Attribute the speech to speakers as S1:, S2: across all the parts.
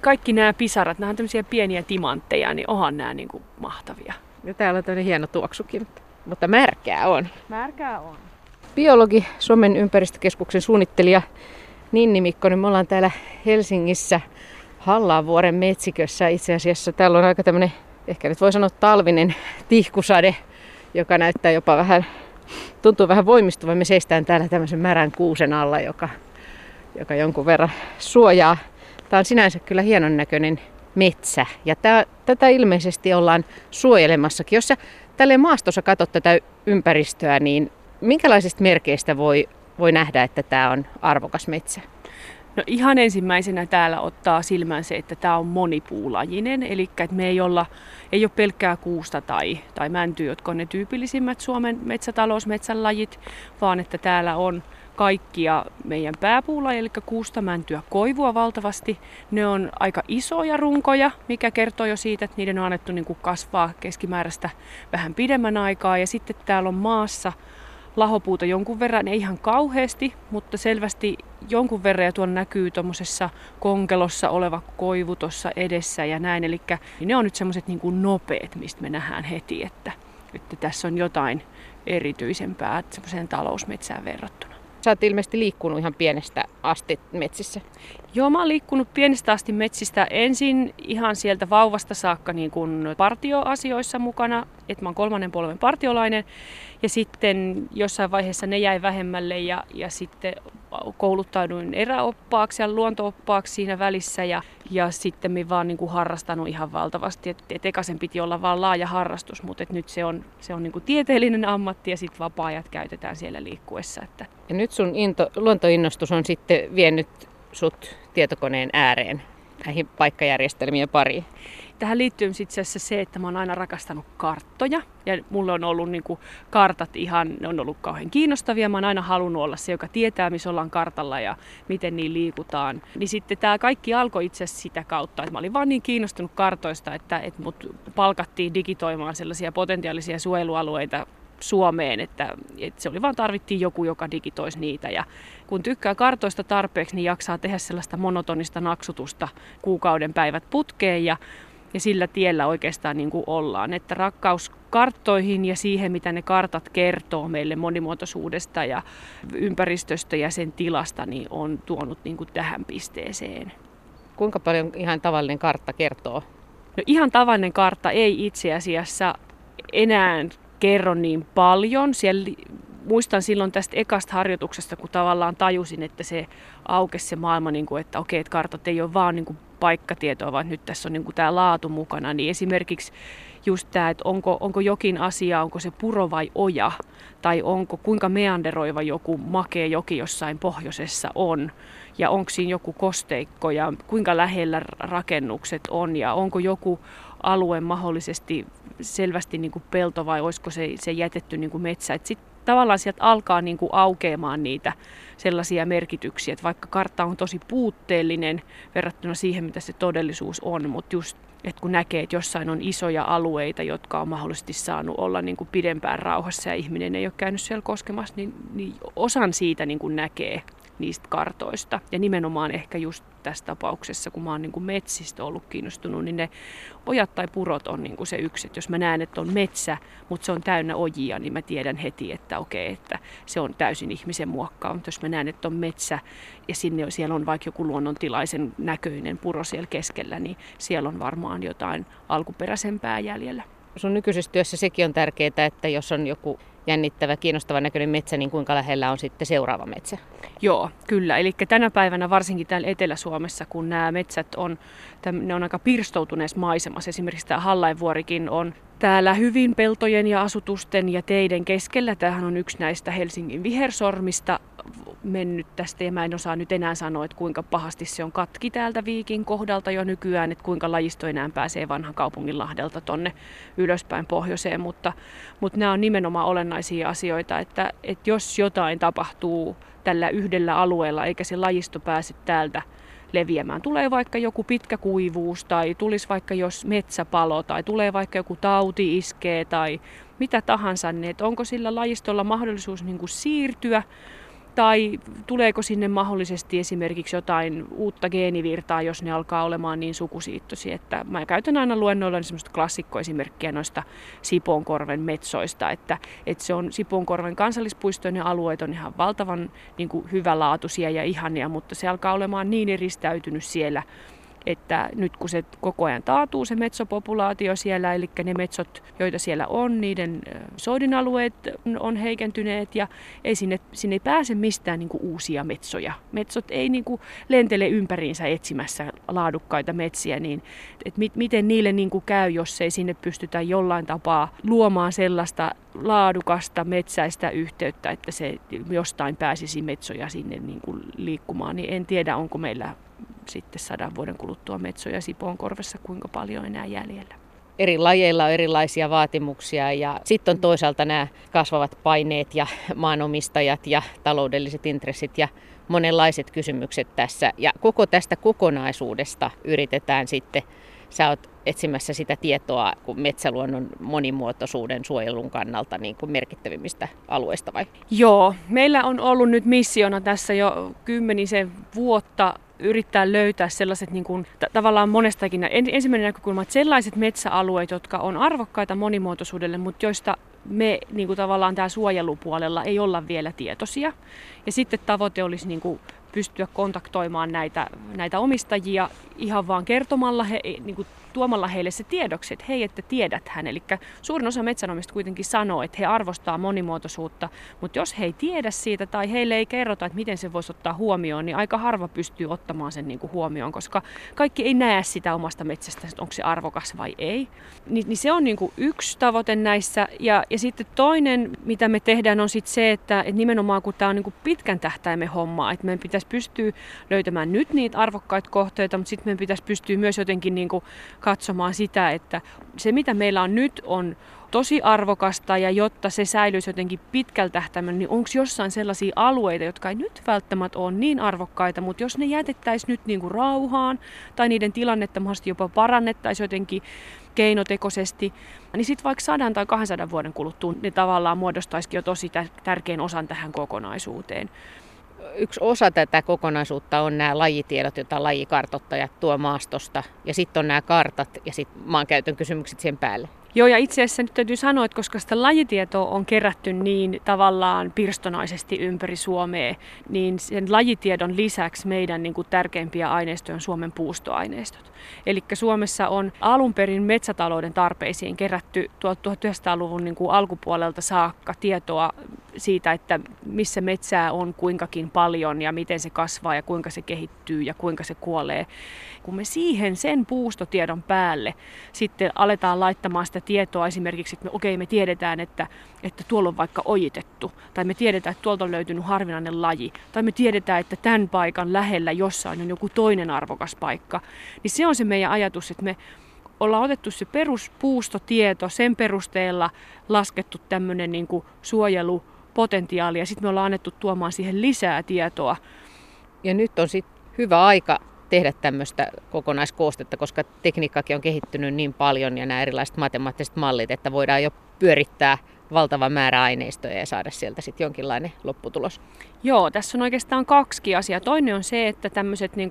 S1: kaikki nämä pisarat, nämä on tämmöisiä pieniä timantteja, niin onhan nämä niin kuin mahtavia.
S2: Ja täällä on tämmöinen hieno tuoksukin, mutta märkää on.
S1: Märkää on.
S2: Biologi, Suomen ympäristökeskuksen suunnittelija Ninni Mikkonen, me ollaan täällä Helsingissä Hallaanvuoren metsikössä. Itse asiassa täällä on aika tämmöinen, ehkä nyt voi sanoa talvinen tihkusade, joka näyttää jopa vähän, tuntuu vähän voimistuvan. Me seistään täällä tämmöisen märän kuusen alla, joka, joka jonkun verran suojaa. Tämä on sinänsä kyllä hienon näköinen metsä. Ja tää, tätä ilmeisesti ollaan suojelemassakin. Jos sä tälle maastossa katsot tätä ympäristöä, niin minkälaisista merkeistä voi, voi nähdä, että tämä on arvokas metsä?
S1: No ihan ensimmäisenä täällä ottaa silmään se, että tämä on monipuulajinen, eli että me ei, olla, ei ole pelkkää kuusta tai, tai mäntyä, jotka on ne tyypillisimmät Suomen metsätalousmetsän lajit, vaan että täällä on kaikkia meidän pääpuulajeja, eli kuusta, mäntyä, koivua valtavasti. Ne on aika isoja runkoja, mikä kertoo jo siitä, että niiden on annettu niin kuin kasvaa keskimääräistä vähän pidemmän aikaa. Ja sitten täällä on maassa lahopuuta jonkun verran, ei ihan kauheasti, mutta selvästi jonkun verran ja tuolla näkyy tuommoisessa konkelossa oleva koivu tuossa edessä ja näin. Eli ne on nyt semmoiset niin kuin nopeet, mistä me nähdään heti, että, että tässä on jotain erityisempää semmoiseen talousmetsään verrattuna.
S2: Sä oot ilmeisesti liikkunut ihan pienestä asti metsissä.
S1: Joo, mä oon liikkunut pienestä asti metsistä ensin ihan sieltä vauvasta saakka niin kuin partioasioissa mukana, että mä oon kolmannen polven partiolainen. Ja sitten jossain vaiheessa ne jäi vähemmälle ja, ja sitten kouluttauduin eräoppaaksi ja luontooppaaksi siinä välissä ja, ja sitten mä vaan niin kuin harrastanut ihan valtavasti. Et, et ekasen piti olla vaan laaja harrastus, mutta et nyt se on, se on niin kuin tieteellinen ammatti ja sitten vapaa-ajat käytetään siellä liikkuessa. Että.
S2: Ja nyt sun into, luontoinnostus on sitten vienyt sut tietokoneen ääreen näihin paikkajärjestelmien pariin?
S1: Tähän liittyy itse asiassa se, että mä oon aina rakastanut karttoja. Ja mulla on ollut niin kuin, kartat ihan, ne on ollut kauhean kiinnostavia. Mä oon aina halunnut olla se, joka tietää, missä ollaan kartalla ja miten niin liikutaan. Niin sitten tämä kaikki alkoi itse asiassa sitä kautta, että mä olin vaan niin kiinnostunut kartoista, että, että mut palkattiin digitoimaan sellaisia potentiaalisia suojelualueita Suomeen, että, että se oli vaan tarvittiin joku, joka digitoisi niitä. Ja kun tykkää kartoista tarpeeksi, niin jaksaa tehdä sellaista monotonista naksutusta kuukauden päivät putkeen ja, ja sillä tiellä oikeastaan niin kuin ollaan. Että rakkaus karttoihin ja siihen, mitä ne kartat kertoo meille monimuotoisuudesta ja ympäristöstä ja sen tilasta, niin on tuonut niin kuin tähän pisteeseen.
S2: Kuinka paljon ihan tavallinen kartta kertoo?
S1: No ihan tavallinen kartta ei itse asiassa enää kerro niin paljon. Siellä, muistan silloin tästä ekasta harjoituksesta, kun tavallaan tajusin, että se aukesi se maailma, niin kuin, että okei, että kartat ei ole vaan niin kuin paikkatietoa, vaan nyt tässä on niin kuin tämä laatu mukana. Niin esimerkiksi just tämä, että onko, onko jokin asia, onko se puro vai oja, tai onko kuinka meanderoiva joku makea joki jossain pohjoisessa on, ja onko siinä joku kosteikko, ja kuinka lähellä rakennukset on, ja onko joku alue mahdollisesti selvästi niin kuin pelto vai olisiko se, se jätetty niin kuin metsä. Et sit tavallaan sieltä alkaa niin kuin aukeamaan niitä sellaisia merkityksiä, että vaikka kartta on tosi puutteellinen verrattuna siihen, mitä se todellisuus on, mutta just että kun näkee, että jossain on isoja alueita, jotka on mahdollisesti saanut olla niin kuin pidempään rauhassa ja ihminen ei ole käynyt siellä koskemassa, niin, niin osan siitä niin kuin näkee niistä kartoista. Ja nimenomaan ehkä just tässä tapauksessa, kun mä oon niin kuin metsistä ollut kiinnostunut, niin ne ojat tai purot on niin kuin se yksi. Että jos mä näen, että on metsä, mutta se on täynnä ojia, niin mä tiedän heti, että okei, että se on täysin ihmisen muokkaa. Mutta jos mä näen, että on metsä ja sinne siellä on vaikka joku luonnontilaisen näköinen puro siellä keskellä, niin siellä on varmaan jotain alkuperäisempää jäljellä.
S2: Sun nykyisessä työssä sekin on tärkeää, että jos on joku jännittävä, kiinnostava näköinen metsä, niin kuinka lähellä on sitten seuraava metsä?
S1: Joo, kyllä. Eli tänä päivänä varsinkin täällä Etelä-Suomessa, kun nämä metsät on, ne on aika pirstoutuneessa maisemassa. Esimerkiksi tämä Hallainvuorikin on täällä hyvin peltojen ja asutusten ja teiden keskellä. Tämähän on yksi näistä Helsingin vihersormista mennyt tästä ja mä en osaa nyt enää sanoa, että kuinka pahasti se on katki täältä Viikin kohdalta jo nykyään, että kuinka lajisto enää pääsee vanhan kaupungin lahdelta tonne ylöspäin pohjoiseen, mutta, mutta nämä on nimenomaan olennaisia asioita, että, että jos jotain tapahtuu tällä yhdellä alueella eikä se lajisto pääse täältä leviämään. Tulee vaikka joku pitkä kuivuus tai tulisi vaikka jos metsäpalo tai tulee vaikka joku tauti iskee tai mitä tahansa, niin että onko sillä lajistolla mahdollisuus niin kuin siirtyä tai tuleeko sinne mahdollisesti esimerkiksi jotain uutta geenivirtaa, jos ne alkaa olemaan niin sukusiittoisia, että mä käytän aina luennoilla semmoista klassikkoesimerkkiä noista Sipoonkorven metsoista, että, että se on Sipoonkorven kansallispuistoinen alueet on ihan valtavan niin kuin hyvälaatuisia ja ihania, mutta se alkaa olemaan niin eristäytynyt siellä, että nyt kun se koko ajan taatuu se metsopopulaatio siellä, eli ne metsot, joita siellä on, niiden soidinalueet on heikentyneet ja ei sinne, sinne ei pääse mistään niin kuin uusia metsoja. Metsot ei niin kuin lentele ympäriinsä etsimässä laadukkaita metsiä, niin että mit, miten niille niin kuin käy, jos ei sinne pystytä jollain tapaa luomaan sellaista laadukasta metsäistä yhteyttä, että se jostain pääsisi metsoja sinne niin kuin liikkumaan, niin en tiedä, onko meillä sitten sadan vuoden kuluttua metsoja Sipoon korvessa kuinka paljon enää jäljellä.
S2: Eri lajeilla on erilaisia vaatimuksia ja sitten on toisaalta nämä kasvavat paineet ja maanomistajat ja taloudelliset intressit ja monenlaiset kysymykset tässä. Ja koko tästä kokonaisuudesta yritetään sitten, sä oot etsimässä sitä tietoa kuin metsäluonnon monimuotoisuuden suojelun kannalta niin kuin merkittävimmistä alueista vai?
S1: Joo, meillä on ollut nyt missiona tässä jo kymmenisen vuotta yrittää löytää sellaiset niin kuin, t- tavallaan monestakin. Ensimmäinen näkökulma, että sellaiset metsäalueet, jotka on arvokkaita monimuotoisuudelle, mutta joista me niin kuin tavallaan tämä suojelupuolella ei olla vielä tietoisia. Ja sitten tavoite olisi niin kuin pystyä kontaktoimaan näitä, näitä omistajia ihan vaan kertomalla he, niin kuin tuomalla heille se tiedoksi, että hei, että tiedät hän. Eli suurin osa metsänomista kuitenkin sanoo, että he arvostaa monimuotoisuutta, mutta jos he ei tiedä siitä tai heille ei kerrota, että miten se voisi ottaa huomioon, niin aika harva pystyy ottamaan sen niin kuin huomioon, koska kaikki ei näe sitä omasta metsästä, onko se arvokas vai ei. Ni, niin se on niin kuin yksi tavoite näissä. Ja, ja sitten toinen, mitä me tehdään, on sitten se, että, että nimenomaan kun tämä on niin kuin pitkän tähtäimen homma, että meidän pitäisi pystyä löytämään nyt niitä arvokkaita kohteita, mutta sitten meidän pitäisi pystyä myös jotenkin niin kuin katsomaan sitä, että se mitä meillä on nyt on tosi arvokasta ja jotta se säilyisi jotenkin pitkällä tähtäimellä, niin onko jossain sellaisia alueita, jotka ei nyt välttämättä ole niin arvokkaita, mutta jos ne jätettäisiin nyt niin kuin rauhaan tai niiden tilannetta mahdollisesti jopa parannettaisiin jotenkin keinotekoisesti, niin sitten vaikka sadan tai 200 vuoden kuluttua ne tavallaan muodostaisikin jo tosi tärkeän osan tähän kokonaisuuteen
S2: yksi osa tätä kokonaisuutta on nämä lajitiedot, joita lajikartottajat tuo maastosta. Ja sitten on nämä kartat ja sitten maankäytön kysymykset sen päälle.
S1: Joo, ja itse asiassa nyt täytyy sanoa, että koska sitä lajitietoa on kerätty niin tavallaan pirstonaisesti ympäri Suomea, niin sen lajitiedon lisäksi meidän niin kuin tärkeimpiä aineistoja on Suomen puustoaineistot. Eli Suomessa on alun perin metsätalouden tarpeisiin kerätty 1900-luvun niin kuin alkupuolelta saakka tietoa siitä, että missä metsää on kuinkakin paljon ja miten se kasvaa ja kuinka se kehittyy ja kuinka se kuolee. Kun me siihen sen puustotiedon päälle sitten aletaan laittamaan sitä tietoa esimerkiksi, että me, okei me tiedetään, että, että tuolla on vaikka ojitettu, tai me tiedetään, että tuolta on löytynyt harvinainen laji, tai me tiedetään, että tämän paikan lähellä jossain on joku toinen arvokas paikka, niin se on se meidän ajatus, että me ollaan otettu se peruspuustotieto, sen perusteella laskettu tämmöinen niin suojelu potentiaalia. Sitten me ollaan annettu tuomaan siihen lisää tietoa.
S2: Ja nyt on sitten hyvä aika tehdä tämmöistä kokonaiskoostetta, koska tekniikkakin on kehittynyt niin paljon ja nämä erilaiset matemaattiset mallit, että voidaan jo pyörittää valtava määrä aineistoja ja saada sieltä sitten jonkinlainen lopputulos.
S1: Joo, tässä on oikeastaan kaksi asiaa. Toinen on se, että tämmöiset niin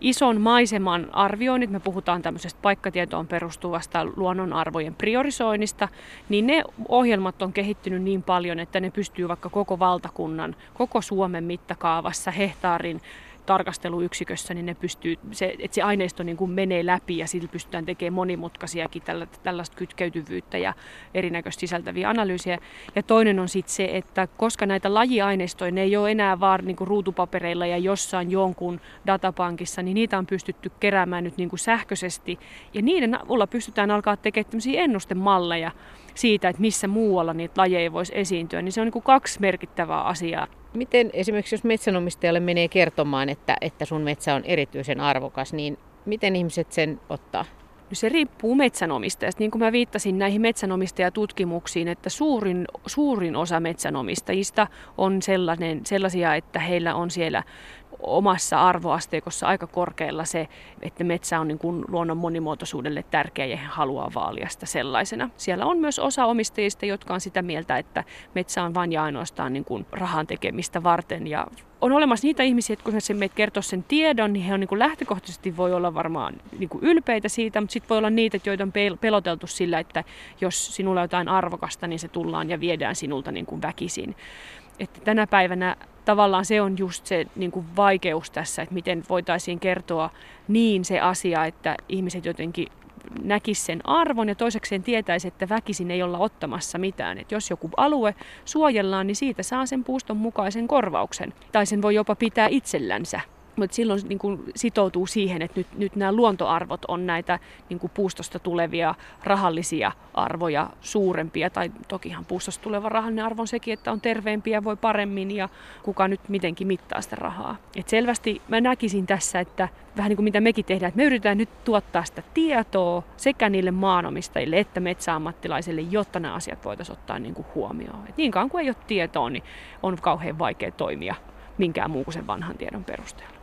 S1: ison maiseman arvioinnit, me puhutaan tämmöisestä paikkatietoon perustuvasta luonnonarvojen priorisoinnista, niin ne ohjelmat on kehittynyt niin paljon, että ne pystyy vaikka koko valtakunnan, koko Suomen mittakaavassa hehtaarin tarkasteluyksikössä, niin ne pystyy, se, että se aineisto niin kuin menee läpi ja sillä pystytään tekemään monimutkaisiakin tällaista kytkeytyvyyttä ja erinäköistä sisältäviä analyysiä. Ja toinen on sitten se, että koska näitä lajiaineistoja ne ei ole enää vaan niin kuin ruutupapereilla ja jossain jonkun datapankissa, niin niitä on pystytty keräämään nyt niin kuin sähköisesti ja niiden avulla pystytään alkaa tekemään ennustemalleja siitä, että missä muualla niitä lajeja voisi esiintyä, niin se on niin kuin kaksi merkittävää asiaa.
S2: Miten esimerkiksi jos metsänomistajalle menee kertomaan, että, että sun metsä on erityisen arvokas, niin miten ihmiset sen ottaa?
S1: No se riippuu metsänomistajasta. Niin kuin mä viittasin näihin metsänomistajatutkimuksiin, että suurin, suurin osa metsänomistajista on sellainen, sellaisia, että heillä on siellä omassa arvoasteikossa aika korkealla se, että metsä on niin kuin luonnon monimuotoisuudelle tärkeä ja he haluaa vaalia sitä sellaisena. Siellä on myös osa omistajista, jotka on sitä mieltä, että metsä on vain ja ainoastaan niin kuin rahan tekemistä varten ja on olemassa niitä ihmisiä, että kun se meitä kertoo sen tiedon, niin he on niin kuin lähtökohtaisesti voi olla varmaan niin kuin ylpeitä siitä, mutta sitten voi olla niitä, joita on peloteltu sillä, että jos sinulla on jotain arvokasta, niin se tullaan ja viedään sinulta niin kuin väkisin. Että tänä päivänä tavallaan se on just se niin kuin vaikeus tässä, että miten voitaisiin kertoa niin se asia, että ihmiset jotenkin näkisi sen arvon ja toisekseen tietäisi, että väkisin ei olla ottamassa mitään. Että jos joku alue suojellaan, niin siitä saa sen puuston mukaisen korvauksen. Tai sen voi jopa pitää itsellänsä. Mutta silloin niin kuin sitoutuu siihen, että nyt, nyt nämä luontoarvot on näitä niin kuin puustosta tulevia rahallisia arvoja suurempia. Tai tokihan puustosta tuleva rahallinen arvo on sekin, että on terveempiä, voi paremmin ja kuka nyt mitenkin mittaa sitä rahaa. Et selvästi mä näkisin tässä, että vähän niin kuin mitä mekin tehdään, että me yritetään nyt tuottaa sitä tietoa sekä niille maanomistajille että metsäammattilaisille, jotta nämä asiat voitaisiin ottaa niin kuin huomioon. Et niin kauan kuin ei ole tietoa, niin on kauhean vaikea toimia minkään muun kuin sen vanhan tiedon perusteella.